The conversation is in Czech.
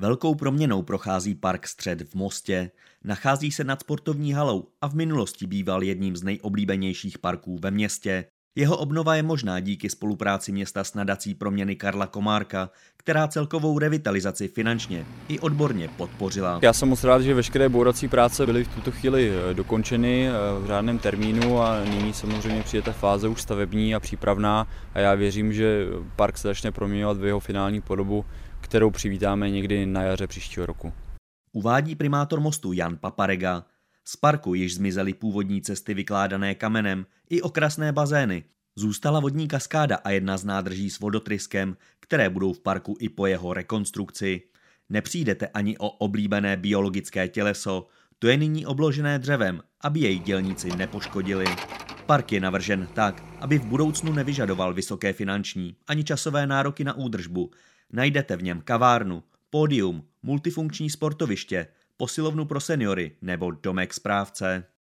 Velkou proměnou prochází park Střed v Mostě. Nachází se nad sportovní halou a v minulosti býval jedním z nejoblíbenějších parků ve městě. Jeho obnova je možná díky spolupráci města s nadací proměny Karla Komárka, která celkovou revitalizaci finančně i odborně podpořila. Já jsem moc rád, že veškeré bourací práce byly v tuto chvíli eh, dokončeny eh, v řádném termínu a nyní samozřejmě přijde ta fáze už stavební a přípravná a já věřím, že park se začne proměňovat v jeho finální podobu, kterou přivítáme někdy na jaře příštího roku. Uvádí primátor mostu Jan Paparega. Z parku již zmizely původní cesty vykládané kamenem i okrasné bazény. Zůstala vodní kaskáda a jedna z nádrží s vodotryskem, které budou v parku i po jeho rekonstrukci. Nepřijdete ani o oblíbené biologické těleso, to je nyní obložené dřevem, aby jej dělníci nepoškodili. Park je navržen tak, aby v budoucnu nevyžadoval vysoké finanční ani časové nároky na údržbu. Najdete v něm kavárnu, pódium, multifunkční sportoviště, posilovnu pro seniory nebo domek správce.